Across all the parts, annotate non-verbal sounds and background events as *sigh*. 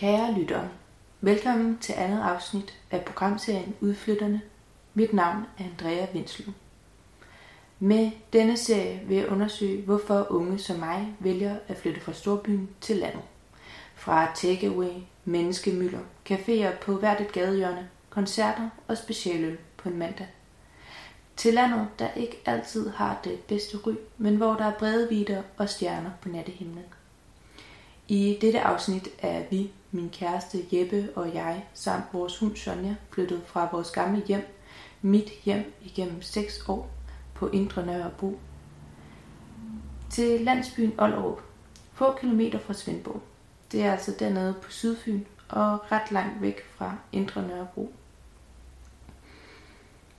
Kære lyttere, velkommen til andet afsnit af programserien Udflytterne. Mit navn er Andrea Vinslund. Med denne serie vil jeg undersøge, hvorfor unge som mig vælger at flytte fra storbyen til landet. Fra takeaway, menneskemøller, caféer på hvert et gadehjørne, koncerter og specialøl på en mandag. Til landet, der ikke altid har det bedste ry, men hvor der er brede vider og stjerner på nattehimlen. I dette afsnit er vi, min kæreste Jeppe og jeg, samt vores hund Sonja, flyttede fra vores gamle hjem, mit hjem igennem 6 år på Indre Nørrebro, til landsbyen Ollerup, få kilometer fra Svendborg. Det er altså dernede på Sydfyn og ret langt væk fra Indre Nørrebro.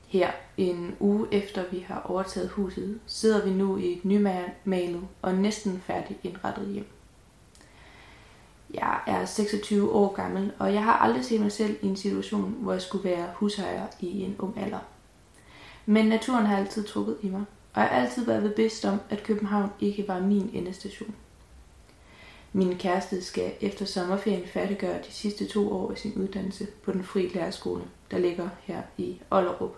Her, en uge efter vi har overtaget huset, sidder vi nu i et nymalet og næsten færdigt indrettet hjem. Jeg er 26 år gammel, og jeg har aldrig set mig selv i en situation, hvor jeg skulle være husejer i en ung alder. Men naturen har altid trukket i mig, og jeg har altid været bevidst om, at København ikke var min endestation. Min kæreste skal efter sommerferien færdiggøre de sidste to år af sin uddannelse på den frie lærerskole, der ligger her i Ollerup.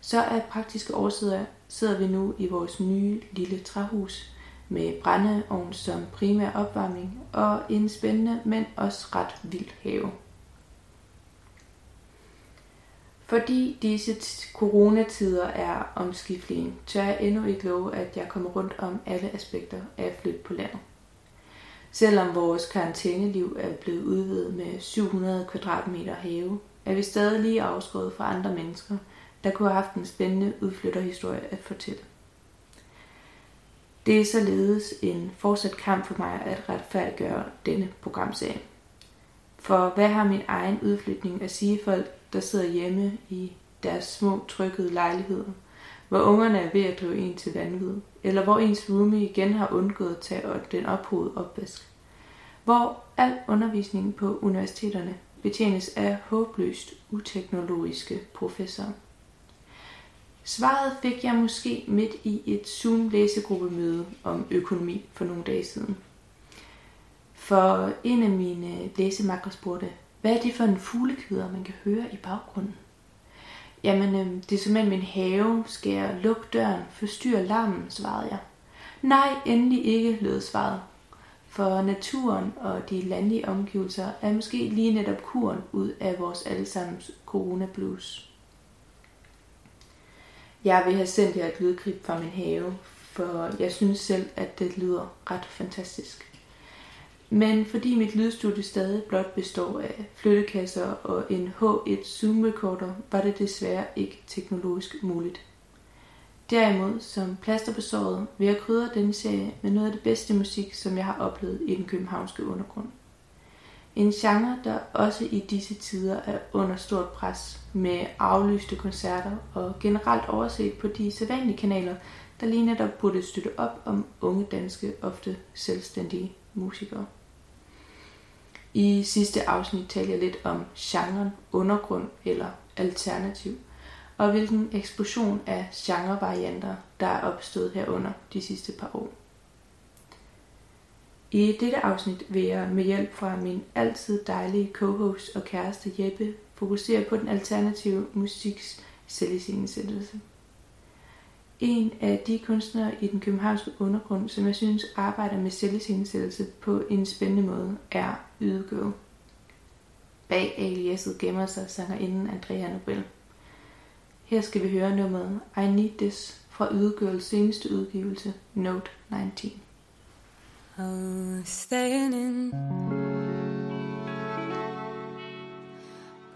Så af praktiske årsager sidder vi nu i vores nye lille træhus med brændeovn som primær opvarmning og en spændende, men også ret vild have. Fordi disse coronatider er omskiftelige, tør jeg endnu ikke love, at jeg kommer rundt om alle aspekter af at flytte på landet. Selvom vores karantæneliv er blevet udvidet med 700 kvadratmeter have, er vi stadig lige afskåret fra andre mennesker, der kunne have haft en spændende udflytterhistorie at fortælle. Det er således en fortsat kamp for mig at retfærdiggøre denne programserie. For hvad har min egen udflytning at sige folk, der sidder hjemme i deres små trykkede lejligheder, hvor ungerne er ved at drive en til vanvid, eller hvor ens roomie igen har undgået at tage den ophovede opvask. Hvor al undervisning på universiteterne betjenes af håbløst uteknologiske professorer. Svaret fik jeg måske midt i et Zoom-læsegruppemøde om økonomi for nogle dage siden. For en af mine læsemakker spurgte, hvad er det for en fuglekvider, man kan høre i baggrunden? Jamen, øh, det er simpelthen min have. Skal jeg lukke døren? Forstyrre larmen, svarede jeg. Nej, endelig ikke, lød svaret. For naturen og de landlige omgivelser er måske lige netop kuren ud af vores allesammens coronablues. Jeg vil have sendt jer et lydklip fra min have, for jeg synes selv, at det lyder ret fantastisk. Men fordi mit lydstudie stadig blot består af flyttekasser og en H1 Zoom recorder, var det desværre ikke teknologisk muligt. Derimod, som plaster på såret, vil jeg krydre denne serie med noget af det bedste musik, som jeg har oplevet i den københavnske undergrund. En genre, der også i disse tider er under stort pres med aflyste koncerter og generelt overset på de sædvanlige kanaler, der lige netop burde støtte op om unge danske, ofte selvstændige musikere. I sidste afsnit talte jeg lidt om genren undergrund eller alternativ, og hvilken eksplosion af genrevarianter, der er opstået herunder de sidste par år. I dette afsnit vil jeg med hjælp fra min altid dejlige co-host og kæreste Jeppe fokusere på den alternative musiks selviscenesættelse. En af de kunstnere i den københavnske undergrund, som jeg synes arbejder med selviscenesættelse på en spændende måde, er Ydegå. Bag aliaset gemmer sig sangerinden Andrea Nobel. Her skal vi høre nummeret I Need This fra Ydegirls seneste udgivelse, Note 19. I'm staying in,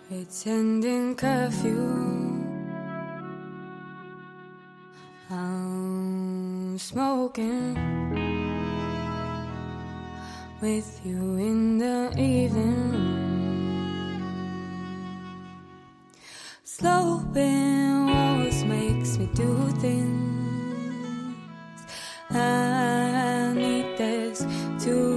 pretending curfew. I'm smoking with you in the evening. Sloping walls makes me do things. I to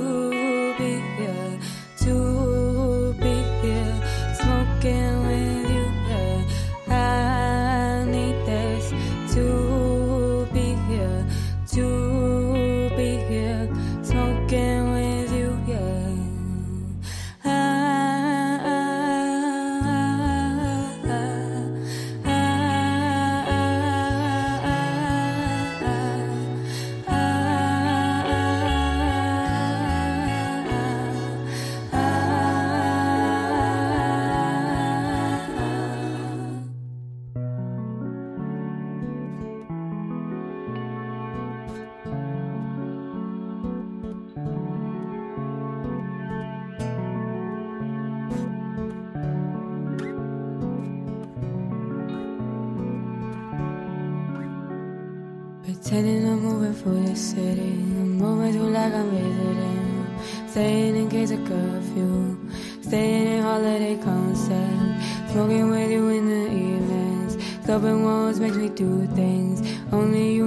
Sending a moving for the city. I'm moving through like I'm visiting. Staying in case of curfew. Staying in holiday concept. Smoking with you in the evenings. Stopping walls makes me do things. Only you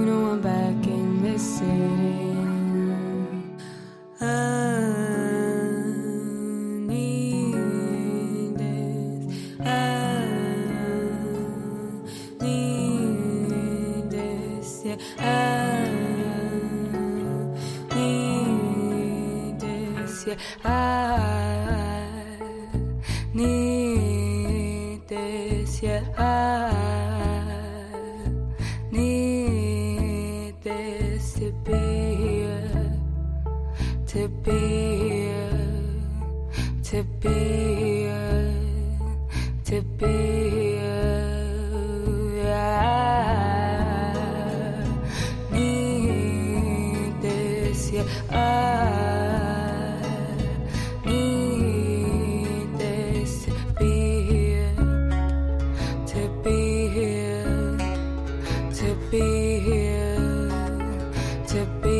Ydgirl er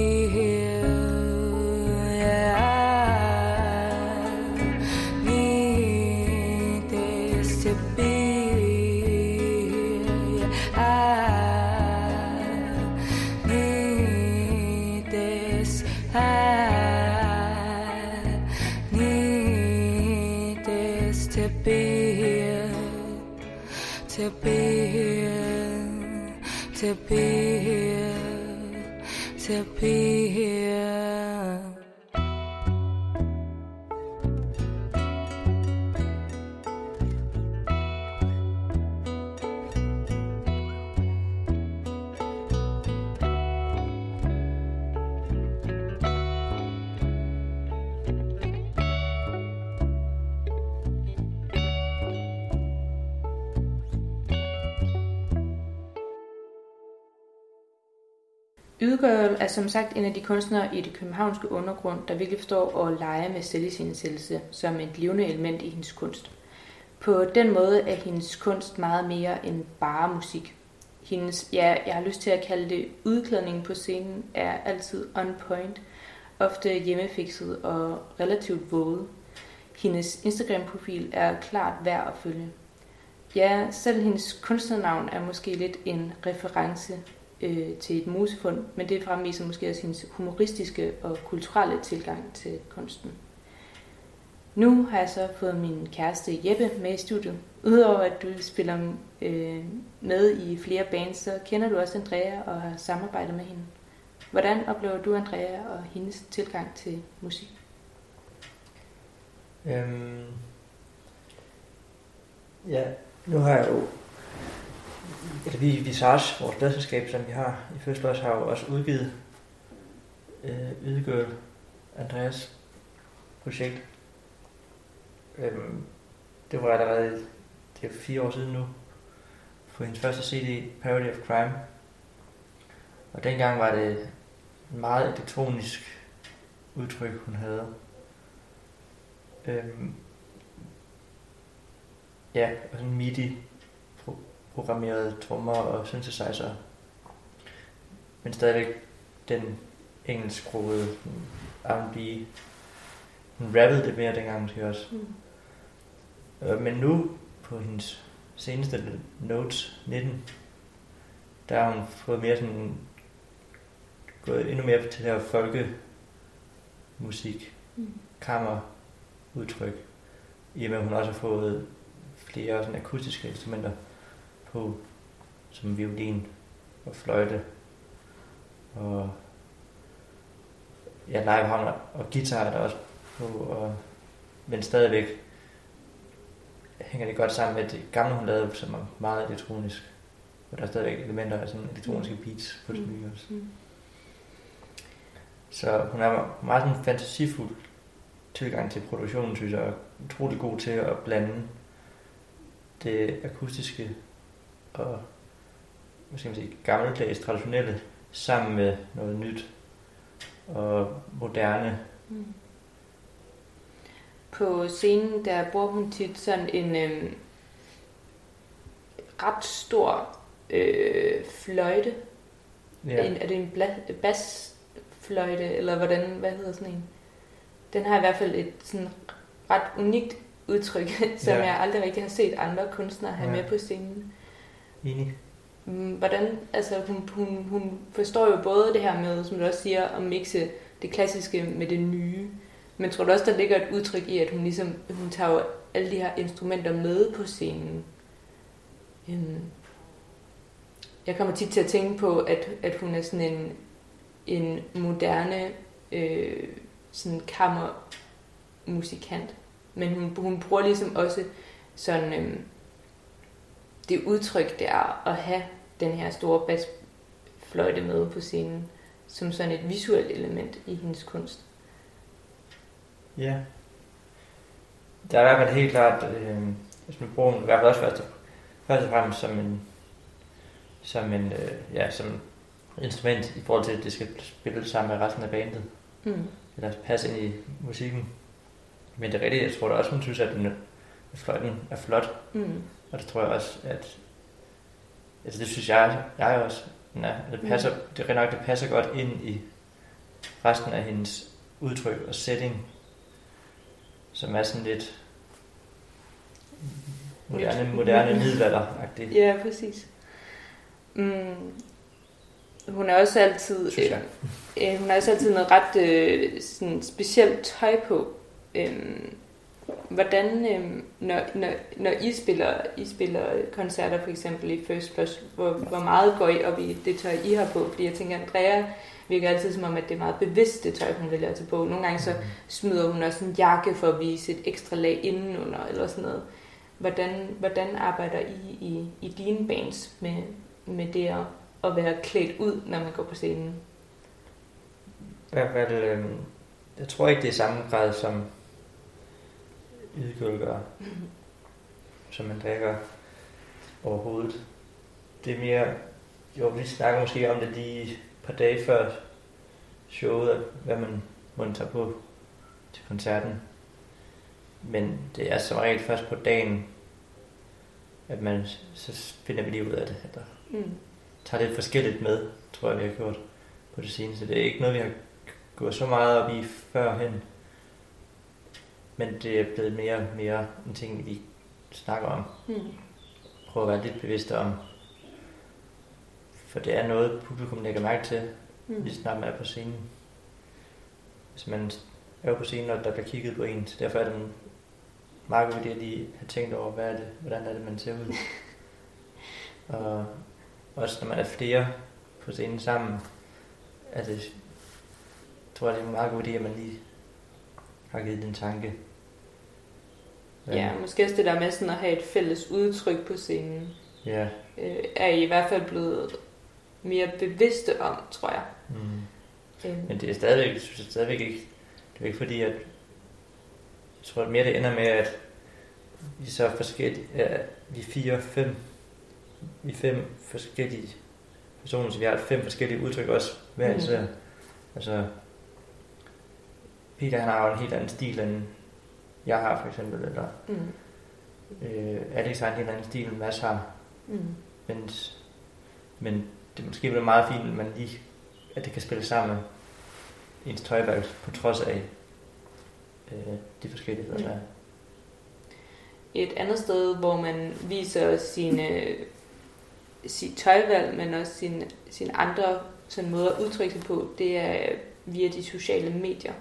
som sagt en af de kunstnere i det københavnske undergrund, der virkelig forstår at lege med selvisindsættelse som et levende element i hendes kunst. På den måde er hendes kunst meget mere end bare musik. Hendes, ja, jeg har lyst til at kalde det udklædning på scenen, er altid on point, ofte hjemmefikset og relativt våget. Hendes Instagram-profil er klart værd at følge. Ja, selv hendes kunstnernavn er måske lidt en reference øh, til et musefund, men det fremviser måske også hendes humoristiske og kulturelle tilgang til kunsten. Nu har jeg så fået min kæreste Jeppe med i studiet. Udover at du spiller øh, med i flere bands, så kender du også Andrea og har samarbejdet med hende. Hvordan oplever du Andrea og hendes tilgang til musik? Øhm, ja, nu har jeg jo eller vi Visage, vores pladselskab, som vi har i First Loss, har jo også udgivet øh, Ydegøl Andreas projekt. Øhm, det var allerede det er fire år siden nu, på hendes første CD, Parody of Crime. Og dengang var det meget elektronisk udtryk, hun havde. Øhm, ja, og sådan MIDI programmerede trommer og synthesizer. Men stadigvæk den engelsksprogede R&B. Hun rappede det mere dengang måske også. Mm. Øh, men nu på hendes seneste Notes 19, der har hun fået mere sådan gået endnu mere til det her folkemusik, mm. kammer udtryk, i og med at hun også har fået flere sådan akustiske instrumenter på, som violin og fløjte og ja, livehånd og guitar er der også på, og, men stadigvæk hænger det godt sammen med det gamle, hun lavede, som er meget elektronisk. Og der er stadigvæk elementer af sådan elektroniske beats på det nye også. Mm. Så hun er meget sådan fantasifuld tilgang til produktionen, synes jeg, og utrolig god til at blande det akustiske og hvad skal man sige, gammeldags, traditionelle, sammen med noget nyt og moderne. Mm. På scenen, der bruger hun tit sådan en øh, ret stor øh, fløjte, Ja. En, er det en bla- basfløjte, eller hvordan, hvad hedder sådan en? Den har i hvert fald et sådan ret unikt udtryk, *laughs* som ja. jeg aldrig rigtig har set andre kunstnere have ja. med på scenen. Enig. Mm, hvordan, altså hun, hun, hun forstår jo både det her med, som du også siger, at mixe det klassiske med det nye. Men tror du også, der ligger et udtryk i, at hun ligesom, hun tager jo alle de her instrumenter med på scenen. Øhm, jeg kommer tit til at tænke på, at, at hun er sådan en, en moderne øh, sådan kammermusikant. Men hun, hun bruger ligesom også sådan øh, det udtryk, det er at have den her store basfløjte med på scenen, som sådan et visuelt element i hendes kunst. Ja. Der er i hvert fald helt klart, øh, hvis man bruger den, i hvert fald også først, først og fremmest som en, som en, øh, ja, som instrument i forhold til, at det skal spille sammen med resten af bandet. Mm. Eller passe ind i musikken. Men det er rigtigt, jeg tror da også, hun synes, at den fløjten er flot. Mm. Og det tror jeg også, at altså det synes jeg, jeg også, ja, det, passer, mm. det er nok, det passer godt ind i resten af hendes udtryk og setting, som er sådan lidt moderne, moderne middelalderagtigt. Ja, præcis. Mm. Hun er også altid, øh, øh, hun har også altid noget ret øh, sådan specielt tøj på. Øhm, hvordan, øhm, når, når, når I, spiller, I spiller koncerter for eksempel i First Plus, hvor, hvor meget går I op i det tøj, I har på? Fordi jeg tænker, Andrea virker altid som om, at det er meget bevidst det tøj, hun vælger at tage på. Nogle gange så smider hun også en jakke for at vise et ekstra lag indenunder, eller sådan noget. Hvordan, hvordan arbejder I i, i dine bands med, med det at, at være klædt ud, når man går på scenen? I hvert fald, øh, jeg tror ikke, det er samme grad som Ydegøl gør, som man drikker overhovedet. Det er mere, jo, vi snakker måske om det lige et par dage før showet, hvad man må tage på til koncerten. Men det er som regel først på dagen, at man så finder vi lige ud af det. Eller mm. tager lidt forskelligt med, tror jeg, vi har gjort på det seneste. Det er ikke noget, vi har gået så meget op i førhen. Men det er blevet mere og mere en ting, vi snakker om. Mm. Prøver at være lidt bevidste om. For det er noget, publikum lægger mærke til, mm. lige snart man er på scenen. Hvis man er på scenen, og der bliver kigget på en, så derfor er det en meget god idé at lige have tænkt over, hvad er det, hvordan er det, man ser ud. *laughs* og også når man er flere på scenen sammen, er det, tror jeg, det er en meget god idé, at man lige har givet den tanke. Ja. ja, måske også det der med sådan at have et fælles udtryk på scenen. Ja. Øh, er I i hvert fald blevet mere bevidste om, tror jeg. Mm. Øhm. Men det er stadigvæk, synes jeg stadigvæk ikke, det er ikke fordi, at jeg tror at mere det ender med, at vi så er forskellige, ja, vi er fire, fem, vi er fem forskellige personer, så vi har fem forskellige udtryk også hver mm. især. Altså, Peter han har jo en helt anden stil, end jeg har for eksempel, eller mm. øh, Alex har en helt anden stil, end Mads har. Mm. Men, men det er måske bliver meget fint, at man lige, at det kan spille sammen ens tøjvalg, på trods af øh, de forskellige, der er. Et andet sted, hvor man viser sine, sit tøjvalg, men også sine, sine andre sådan måder at udtrykke sig på, det er via de sociale medier.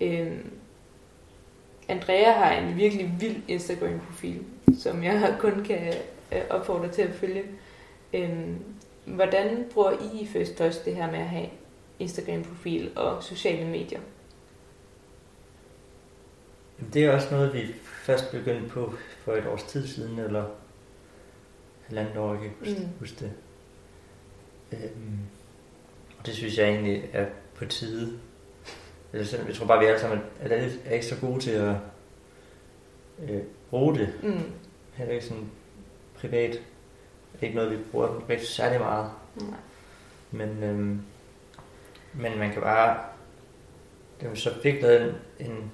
Øhm, Andrea har en virkelig vild Instagram-profil, som jeg *laughs* kun kan øh, opfordre til at følge. Øhm, hvordan bruger I først også det her med at have Instagram-profil og sociale medier? Det er også noget, vi først begyndte på for et års tid siden, eller halvandet år, jeg kan ikke mm. huske det. Øhm, og det synes jeg egentlig er på tide. Altså, jeg tror bare, vi alle sammen er, er ikke så gode til at øh, bruge det. Mm. Heller ikke sådan privat. Det er ikke noget, vi bruger rigtig særlig meget. Mm. Men, øhm, men man kan bare... Man så fik lavet en, en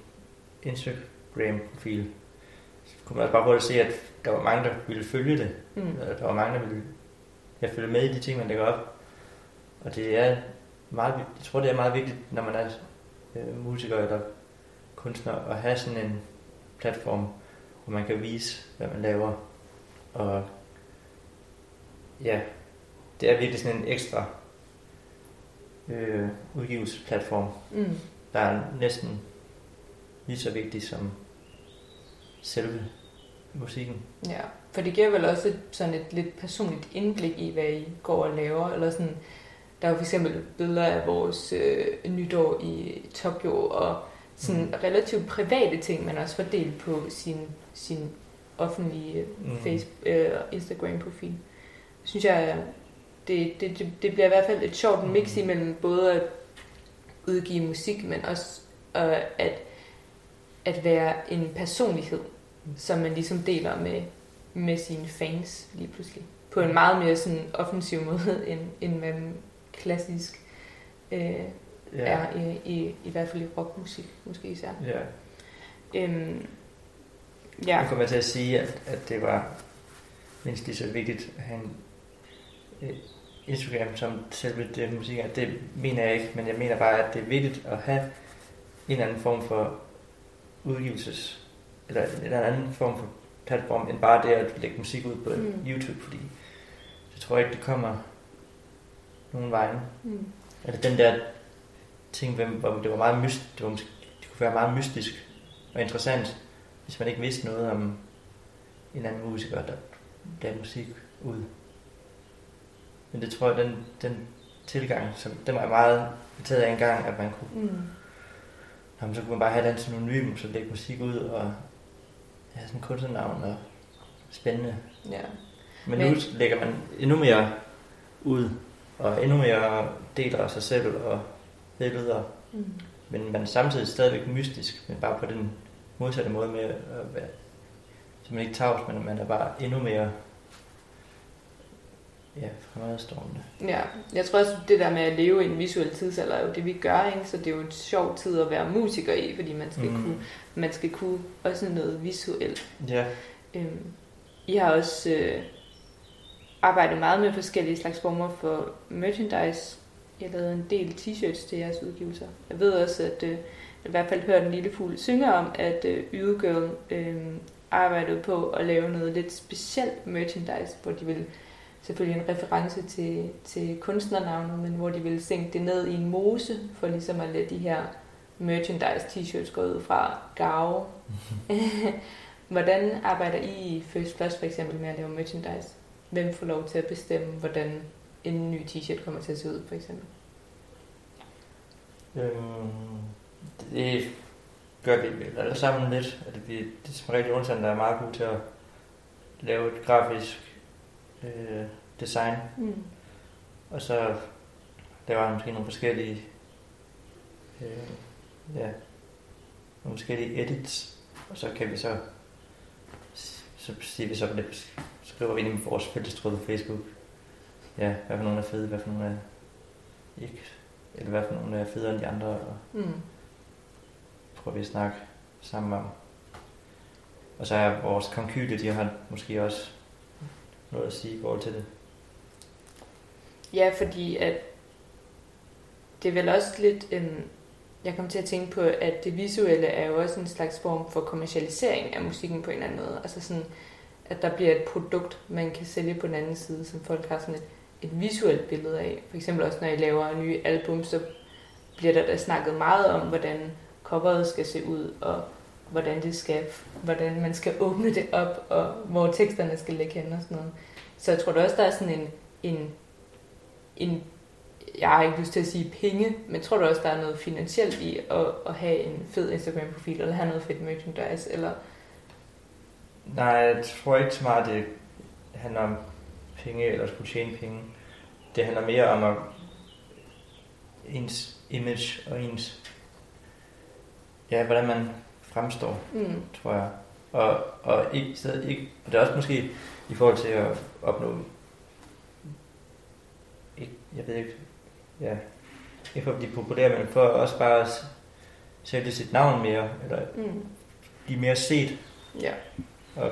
Instagram-profil, så kunne man også bare hurtigt se, at der var mange, der ville følge det. Mm. Der var mange, der ville jeg følge med i de ting, man lægger op. Og det er meget, jeg tror, det er meget vigtigt, når man er øh, musiker eller kunstner, at have sådan en platform, hvor man kan vise, hvad man laver. Og ja, det er virkelig sådan en ekstra øh, udgivelsesplatform, Mm. der er næsten lige så vigtig som selve musikken. Ja, for det giver vel også et, sådan et lidt personligt indblik i, hvad I går og laver, eller sådan, der er jo for eksempel billeder af vores øh, nytår i Tokyo, og sådan Mm. mm. relativt private ting, man også fordelt på sin, sin offentlige Mm. mm. Facebook, øh, Instagram-profil. Synes jeg, det, det, det, det bliver i hvert fald et sjovt mix Mm. imellem både at udgive musik, men også øh, at, at være en personlighed, som man ligesom deler med, med sine fans lige pludselig. På en meget mere sådan offensiv *laughs* måde, end, end man klassisk øh, ja. er i, i, i hvert fald i rockmusik, måske især. ja. Øhm, Ja. Jeg kommer til at sige, at, at det var mindst lige så vigtigt at have en øh, Instagram som selve det musik. er. Det mener jeg ikke, men jeg mener bare, at det er vigtigt at have en eller anden form for udgivelses, eller en eller anden form for platform, end bare det at lægge musik ud på mm. YouTube, fordi jeg tror ikke, det kommer nogen vejen. mm, Eller den der ting, hvor det var meget myst, det, var måske, det kunne være meget mystisk og interessant, hvis man ikke vidste noget om en anden musiker, der lavede musik ud. Men det tror jeg, den, den tilgang, som, den var jeg meget betaget af engang, at man kunne, mm, jamen, så kunne man bare have den synonym, så lægge musik ud og have sådan kunstnernavn og spændende. ja. Men, Men- nu lægger man endnu mere ud, og endnu mere deler af sig selv og billeder Mm. Men man er samtidig stadigvæk mystisk, men bare på den modsatte måde med at være, så man ikke tavs, men man er bare endnu mere ja, fremadstående. Ja, jeg tror også, det der med at leve i en visuel tidsalder er jo det, vi gør, ikke? Så det er jo en sjov tid at være musiker i, fordi man skal, mm. kunne, man skal kunne også noget visuelt. Ja, Øhm, I har også øh, arbejdet meget med forskellige slags former for merchandise. Jeg lavet en del t-shirts til jeres udgivelser. Jeg ved også, at øh, jeg i hvert fald hørt en lille fugl synge om, at øh, Ydegirl øh, arbejdede på at lave noget lidt specielt merchandise, hvor de ville selvfølgelig en reference til, til kunstnernavnet, men hvor de ville sænke det ned i en mose, for ligesom at lade de her merchandise t-shirts gå ud fra gave. *laughs* Hvordan arbejder I i First Plus for eksempel med at lave merchandise? Hvem får lov til at bestemme, hvordan en ny t-shirt kommer til at se ud, for eksempel? øhm, det gør vi vel alle sammen lidt. At vi, det er som regel Jonathan, der er meget god til at lave et grafisk øh, design, Mm. og så laver han måske nogle forskellige øh, ja, nogle forskellige edits, og så kan vi så så siger vi så det, skriver ind i vores fællestråd på Facebook, ja, hvad for nogle er fede, hvad for nogle er ikke, eller hvad for nogle er federe end de andre, og Mm. prøver vi at snakke sammen om. Og så er vores konkyle, de har måske også noget at sige i forhold til det. Ja, fordi at det er vel også lidt... Øhm, jeg kom til at tænke på, at det visuelle er jo også en slags form for kommercialisering af musikken på en eller anden måde. Altså sådan, at der bliver et produkt, man kan sælge på den anden side, som folk har sådan et, et visuelt billede af. For eksempel også, når I laver nye album, så bliver der da snakket meget om, hvordan coveret skal se ud, og hvordan det skal, hvordan man skal åbne det op, og hvor teksterne skal ligge hen og sådan noget. Så jeg tror da også, der er sådan en, en, en jeg har ikke lyst til at sige penge, men tror du også, der er noget finansielt i at, at have en fed Instagram-profil, eller have noget fedt merchandise, eller... Nej, jeg tror ikke så meget, det handler om penge eller at skulle tjene penge. Det handler mere om at ens image og ens ja, hvordan man fremstår, Mm. tror jeg. Og, og, ikke, så ikke, og det er også måske i forhold til at opnå ikke, jeg ved ikke, ja, ikke for at blive populær, men for også bare at sælge sit navn mere, eller Mm. blive mere set, Ja. Og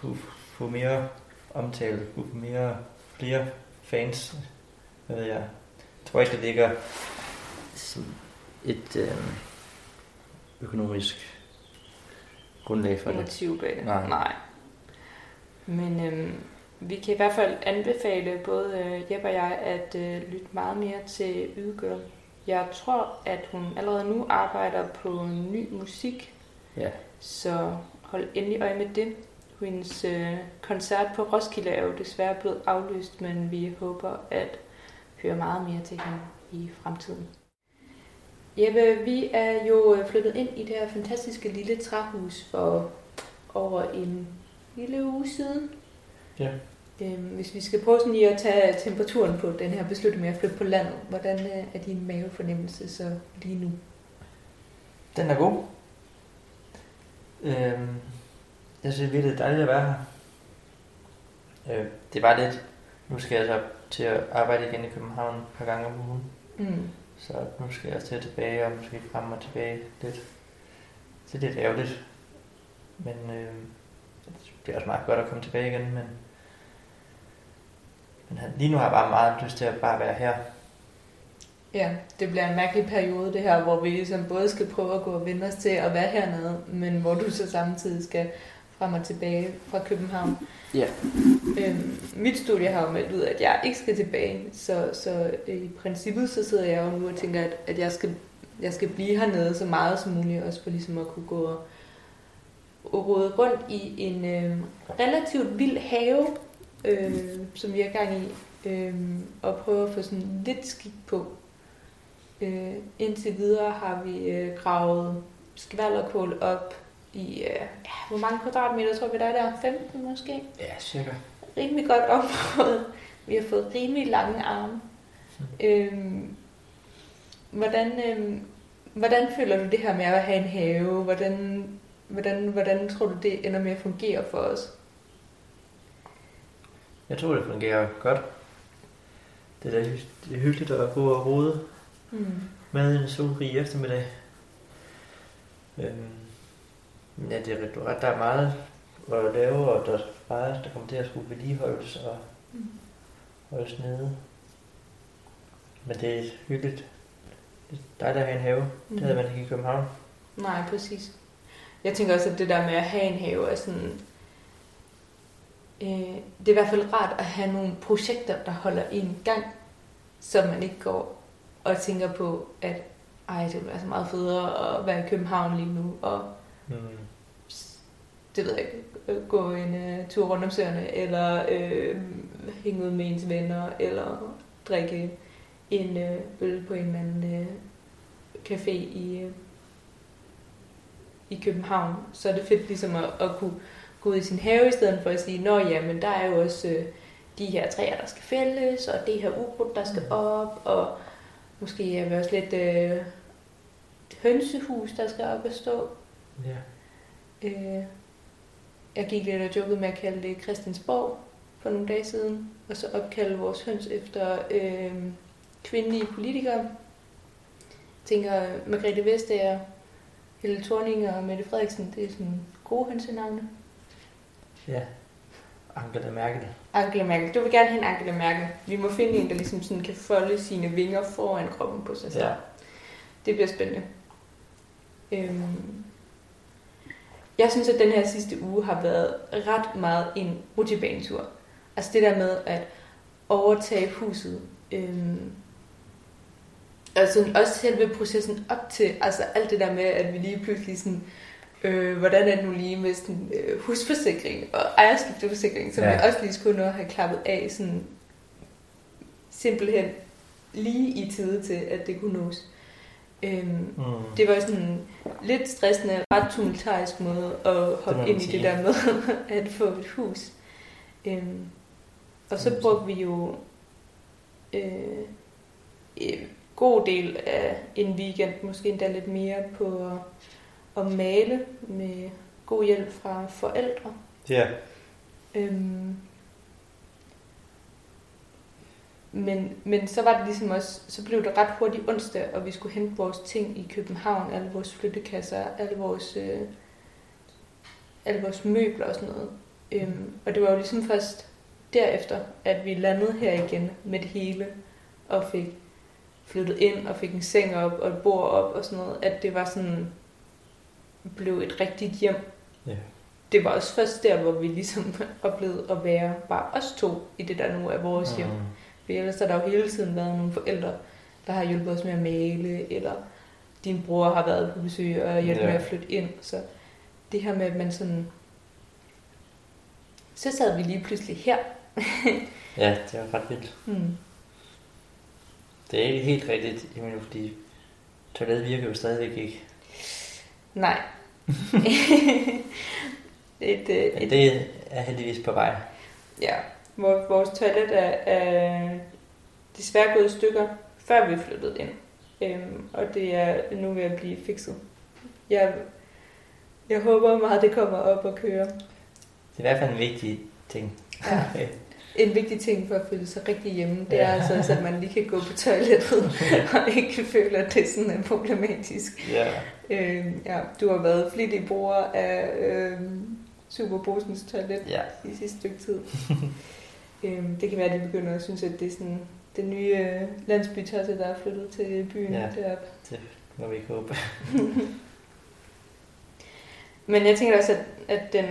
kunne få mere omtale, kunne få mere, flere fans, hvad ved jeg. tror ikke, det ligger et øh, økonomisk grundlag for det. motiv bag det. Nej. Nej. Men øhm, vi kan i hvert fald anbefale både øh, Jeppe og jeg at øh, lytte meget mere til Ydegirl. Jeg tror, at hun allerede nu arbejder på ny musik, Ja, så hold endelig øje med det. Hendes øh, koncert på Roskilde er jo desværre blevet aflyst, men vi håber at høre meget mere til hende i fremtiden. Jeppe, vi er jo øh, flyttet ind i det her fantastiske lille træhus for over en lille uge siden. Ja. Øhm, hvis vi skal prøve sådan lige at tage temperaturen på den her beslutning med at flytte på landet, hvordan øh, er din mavefornemmelse så lige nu? den er god. Øhm, jeg synes virkelig, det er dejligt at være her. Øh, det var lidt, nu skal jeg så til at arbejde igen i København et par gange om ugen. Mm. Så nu skal jeg til tilbage og måske frem og tilbage lidt. Det er lidt ærgerligt. Men øh, det er også meget godt at komme tilbage igen. Men, men lige nu har jeg bare meget lyst til at bare være her. Ja, det bliver en mærkelig periode det her, hvor vi ligesom både skal prøve at gå og vende os til at være hernede, men hvor du så samtidig skal frem og tilbage fra København. Ja. Øhm, mit studie har jo meldt ud, at jeg ikke skal tilbage, så, så øh, i princippet så sidder jeg jo nu og tænker, at, at jeg, skal, jeg skal blive hernede så meget som muligt, også for ligesom at kunne gå og, og rode rundt i en øh, relativt vild have, øh, som vi er gang i, øh, og prøve at få sådan lidt skik på. Øh, indtil videre har vi øh, gravet skvalderkål op i, øh, ja, hvor mange kvadratmeter tror vi der er der? 15 måske? Ja, cirka. rimelig godt område. Vi har fået rimelig lange arme. Øhm, hvordan, øhm, hvordan føler du det her med at have en have? Hvordan, hvordan, hvordan tror du, det ender med at fungere for os? Jeg tror, det fungerer godt. Det er da det er hyggeligt at gå og rode Mm. med en solrig eftermiddag. Øhm, ja, det er ret, der er meget at lave, og der er meget, der kommer til at skulle vedligeholdes og Mm. holdes nede. Men det er hyggeligt. Det er dejligt at have en have. Det havde man ikke i København. Nej, præcis. Jeg tænker også, at det der med at have en have er sådan... Øh, det er i hvert fald rart at have nogle projekter, der holder en gang, så man ikke går og tænker på, at ej, det ville være så meget federe at være i København lige nu, og Mm. det ved jeg ikke, øh, gå en uh, tur rundt om søerne, eller øh, hænge ud med ens venner, eller drikke en øh, øl på en eller anden øh, café i, øh, i København. Så er det fedt ligesom at, at kunne gå ud i sin have, i stedet for at sige, nå ja, men der er jo også øh, de her træer, der skal fældes, og det her ukrudt, der skal op, og måske er vi også lidt øh, hønsehus, der skal op og stå. Ja. Øh, jeg gik lidt og jokede med at kalde det Christiansborg for nogle dage siden, og så opkalde vores høns efter øh, kvindelige politikere. Jeg tænker, Margrethe Vestager, Helle Thorning og Mette Frederiksen, det er sådan gode hønsenavne. Ja. Angela Merkel. Angela Merkel. Du vil gerne have en Angela Merkel. Vi må finde en, der ligesom sådan kan folde sine vinger foran kroppen på sig selv. Ja. Det bliver spændende. Øhm, jeg synes, at den her sidste uge har været ret meget en rutsjebanetur. Altså det der med at overtage huset. Øhm, altså også selve processen op til, altså alt det der med, at vi lige pludselig sådan, øh, hvordan er det nu lige med sådan, øh, husforsikring og ejerskifteforsikring, som Ja. jeg også lige skulle nå at have klappet af sådan simpelthen lige i tide til, at det kunne nås. Øhm, Mm. det var sådan en lidt stressende, ret tumultarisk måde at hoppe ind i sige. det der med *laughs* at få et hus. Øhm, og så brugte vi jo øh, en god del af en weekend, måske endda lidt mere, på at, at male med god hjælp fra forældre. Ja. Øhm, men, men så var det ligesom også, så blev det ret hurtigt onsdag, og vi skulle hente vores ting i København, alle vores flyttekasser, alle vores, øh, alle vores møbler og sådan noget. Øhm, og det var jo ligesom først derefter, at vi landede her igen med det hele, og fik flyttede ind og fik en seng op og et bord op og sådan noget, at det var sådan, blev et rigtigt hjem. Ja. Det var også først der, hvor vi ligesom *laughs* oplevede at være bare os to i det der nu er vores hjem. Mm. For ellers har der jo hele tiden været nogle forældre, der har hjulpet os med at male, eller din bror har været på besøg og hjulpet Ja. med at flytte ind. Så det her med, at man sådan... Så sad vi lige pludselig her. *laughs* Ja, det var ret vildt. Hmm. Det er ikke helt rigtigt, Emilio, fordi toilettet virker jo stadigvæk ikke. Nej. *laughs* et, øh, Men et, det er heldigvis på vej. ja, vores, vores toilet er, er desværre gået i stykker, før vi flyttede ind. Øhm, og det er nu ved at blive fikset. Jeg, jeg håber meget, det kommer op og køre. Det er i hvert fald en vigtig ting. Ja. *laughs* En vigtig ting for at føle sig rigtig hjemme, det er Ja. altså, at man lige kan gå på toilettet *laughs* og ikke føle, at det sådan er problematisk. ja. Øh, ja, du har været flittig bruger af øh, Superbrusens toilet ja. i sidste stykke tid. *laughs* øh, det kan være, at de begynder at synes, at det er sådan den nye øh, landsbytosse, der er flyttet til byen ja. deroppe. Det må vi ikke håbe. *laughs* Men jeg tænker også, at, at den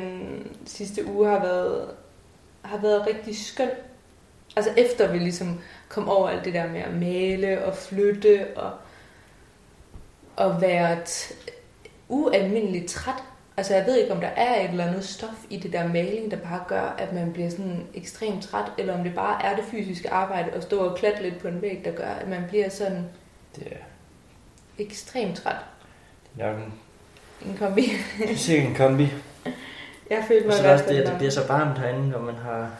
sidste uge har været, har været rigtig skøn. Altså efter vi ligesom kom over alt det der med at male og flytte og, og være ualmindeligt træt. Altså jeg ved ikke, om der er et eller andet stof i det der maling, der bare gør, at man bliver sådan ekstremt træt, eller om det bare er det fysiske arbejde at stå og klatte lidt på en væg, der gør, at man bliver sådan Det er, ekstremt træt. det er nok en, En kombi. sikkert en kombi. *laughs* Jeg følte Og mig så er hvert det også det, at det bliver så varmt herinde, når man har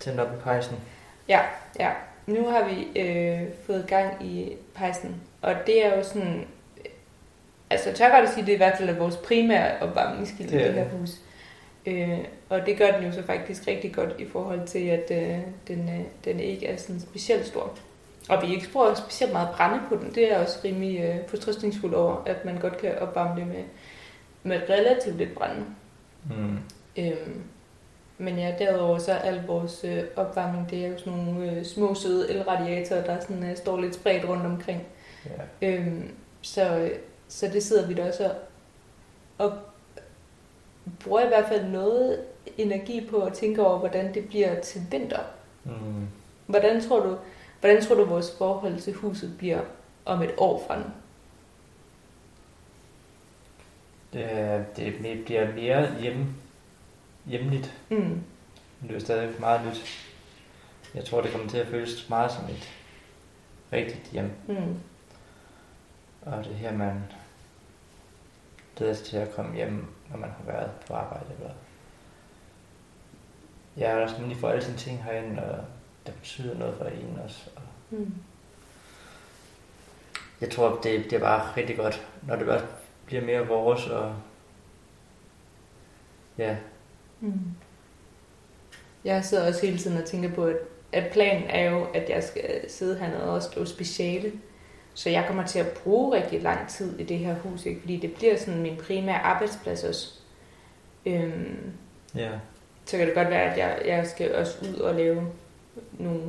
tændt op i pejsen. Ja, ja. Nu har vi øh, fået gang i pejsen, og det er jo sådan... øh, Altså, jeg tør godt at sige, at det er i hvert fald vores primære opvarmningskilde i Det er her hus. Øh, og det gør den jo så faktisk rigtig godt i forhold til, at øh, den, øh, den ikke er sådan specielt stor. Og vi ikke bruger specielt meget brænde på den. Det er jeg også rimelig øh, fortrøstningsfuld over, at man godt kan opvarme det med, med relativt lidt brænde. Mm. Øhm, men ja, derudover så er al vores øh, opvarmning, det er jo sådan nogle øh, små søde elradiatorer, der sådan, øh, står lidt spredt rundt omkring. Ja. Øhm, så, øh, så det sidder vi da også og, og bruger i hvert fald noget energi på at tænke over, hvordan det bliver til vinter. Mm. Hvordan tror du, hvordan tror du vores forhold til huset bliver om et år fra nu? Det, det bliver mere hjemme, hjemligt, Mm. men det er stadig meget nyt. Jeg tror, det kommer til at føles meget som et rigtigt hjem. Mm. Og det er her, man glæder sig til at komme hjem, når man har været på arbejde. Eller... Ja, og der skal man lige få alle sine ting herinde, og det betyder noget for en også. Og Mm. jeg tror, det, det er bare rigtig godt, når det også bliver mere vores, og ja, Mm. Jeg sidder også hele tiden og tænker på, at, at planen er jo, at jeg skal sidde hernede og skrive speciale. Så jeg kommer til at bruge rigtig lang tid i det her hus, ikke? fordi det bliver sådan min primære arbejdsplads også. Øhm, ja, så kan det godt være, at jeg, jeg skal også ud og lave nogle,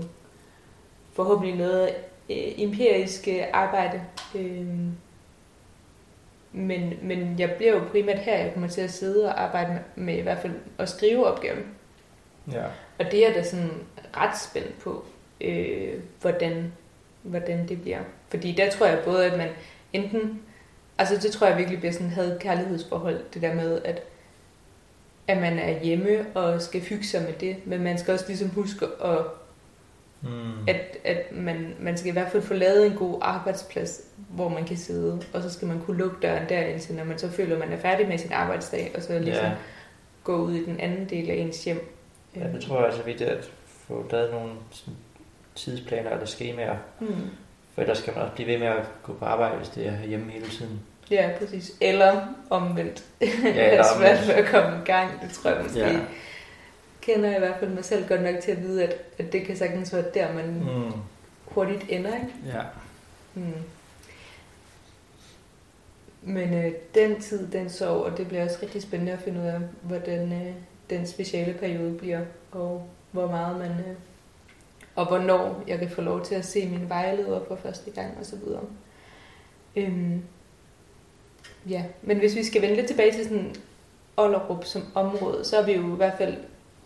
forhåbentlig noget øh, empirisk arbejde. Øhm, men, men jeg bliver jo primært her, jeg kommer til at sidde og arbejde med, med i hvert fald at skrive opgaven. ja, Og det er da sådan ret spændt på, øh, hvordan, hvordan det bliver. Fordi der tror jeg både, at man enten... Altså det tror jeg virkelig bliver sådan et kærlighedsforhold, det der med, at, at man er hjemme og skal hygge sig med det. Men man skal også ligesom huske, at, mm. at, at man, man skal i hvert fald få lavet en god arbejdsplads, hvor man kan sidde. Og så skal man kunne lukke døren derind til, når man så føler, at man er færdig med sin arbejdsdag, og så ligesom ja. gå ud i den anden del af ens hjem. ja, det tror jeg også er vigtigt at få lavet nogle sådan, tidsplaner eller skemaer, Mm. for ellers skal man også blive ved med at gå på arbejde, hvis det er hjemme hele tiden. Ja, præcis. Eller omvendt. Ja, Ja, *laughs* det er eller svært omvendt. ved at komme i gang. Det tror jeg måske. Ja. Kender jeg i hvert fald mig selv godt nok til at vide, at, at det kan sagtens være der, man mm. Hurtigt ender. Ikke? Ja. Mm. Men øh, den tid, den sov, og det bliver også rigtig spændende at finde ud af, hvordan øh, den speciale periode bliver, og hvor meget man øh, og hvornår jeg kan få lov til at se min vejleder for første gang og så videre. Øhm, ja, men hvis vi skal vende lidt tilbage til sådan Ollerup som område, så har vi jo i hvert fald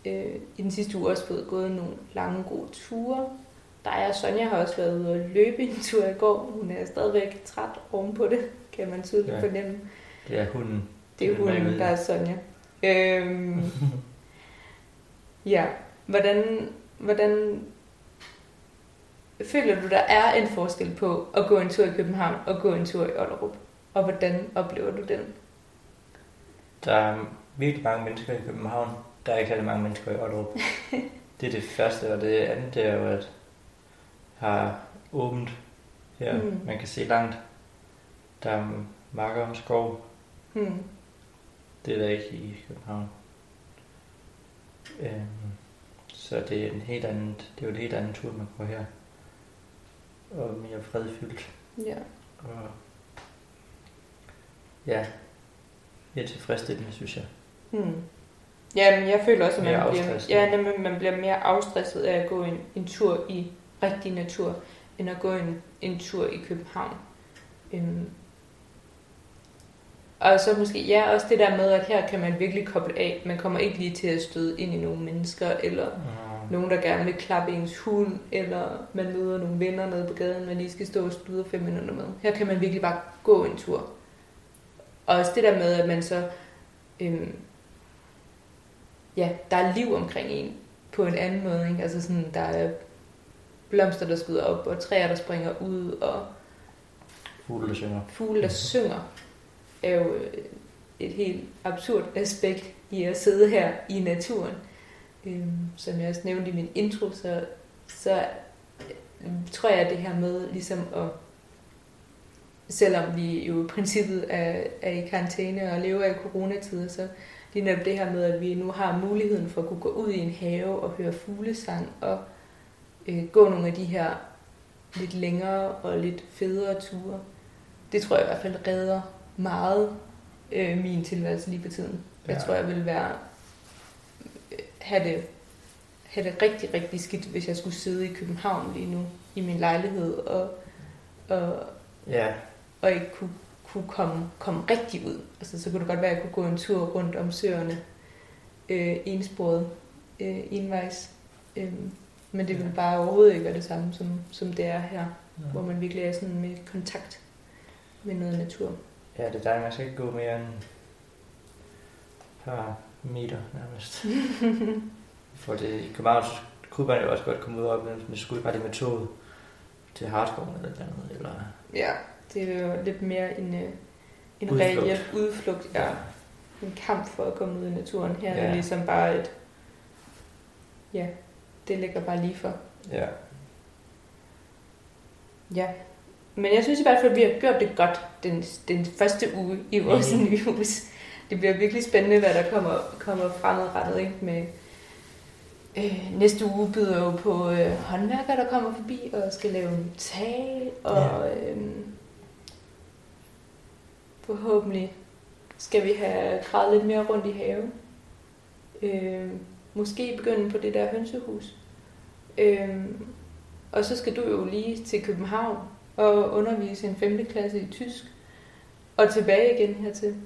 øh, i den sidste uge også fået gået nogle lange gode ture. Der og Sonja har også været ude og løbe en tur i går. Hun er stadigvæk træt ovenpå det, kan man tydeligt Ja. fornemme. Det er hunden. Det er Den er hunden, der ja. er Sonja. Øhm, *laughs* ja, hvordan, hvordan føler du, der er en forskel på at gå en tur i København og gå en tur i Ollerup? Og hvordan oplever du den? Der er virkelig mange mennesker i København. Der er ikke særlig mange mennesker i Otterup. *laughs* det er det første, og det andet det er jo, at har åbent her. Mm. Mm. Man kan se langt. Der er marker og skov. Hmm. Det er der ikke i København. Øhm, så det er en helt anden, det er jo en helt anden tur, man går her. Og mere fredfyldt. Ja. Og ja, mere tilfredsstillende, synes jeg. Hmm. Jamen, jeg føler også, at man bliver, ja, nemlig, man bliver mere afstresset af at gå en, en tur i rigtig natur, end at gå en, en tur i København. Øhm. Og så måske, ja, også det der med, at her kan man virkelig koble af. Man kommer ikke lige til at støde ind i nogle mennesker, eller Og, nogen, der gerne vil klappe ens hund, eller man møder nogle venner nede på gaden, man lige skal stå og sludre fem minutter med. Her kan man virkelig bare gå en tur. Og også det der med, at man så... Øhm, ja, der er liv omkring en på en anden måde. Ikke? Altså sådan, der er blomster, der skyder op, og træer, der springer ud, og fugle, der synger. fugle, der synger, er jo øh, et helt absurd aspekt i at sidde her i naturen. Øhm, som jeg også nævnte i min intro, så, så øh, tror jeg, at det her med ligesom at, selvom vi jo i princippet er, er i karantæne og lever i coronatider, så det er netop det her med, at vi nu har muligheden for at kunne gå ud i en have og høre fuglesang og øh, gå nogle af de her lidt længere og lidt federe ture. Det tror jeg i hvert fald redder meget øh, min tilværelse lige på tiden. Jeg Ja. tror, jeg vil være øh, have det, have det rigtig, rigtig skidt, hvis jeg skulle sidde i København lige nu i min lejlighed og, og, Ja, og ikke kunne, kunne komme, komme rigtig ud. Altså, så kunne det godt være, at jeg kunne gå en tur rundt om søerne øh, ensporet, øh, envejs. Øh, men det ville bare overhovedet ikke være det samme, som, som det er her, ja. hvor man virkelig er sådan med kontakt med noget natur. ja det er dejligt. Man skal ikke gå mere end et par meter nærmest. *laughs* For det, i København så kunne man jo også godt komme ud op, men man skulle bare det med toget til Harskoven eller et eller andet. Eller, Ja, det er jo lidt mere en, øh, en Udflugt. reel udflugt. Ja. En kamp for at komme ud i naturen. Her er Ja. det ligesom bare et... Ja, det ligger bare lige for. ja. Ja. Men jeg synes i hvert fald, at vi har gjort det godt den, den første uge i vores Mhm. nye hus. Det bliver virkelig spændende, hvad der kommer, kommer fremadrettet. Ikke? Med, øh, næste uge byder jo på øh, håndværkere, der kommer forbi og skal lave en tag. Og øh, forhåbentlig skal vi have gravet lidt mere rundt i haven. Øh, måske begynde på det der hønsehus. Øh, og så skal du jo lige til København og undervise en 5. klasse i tysk. Og tilbage igen hertil.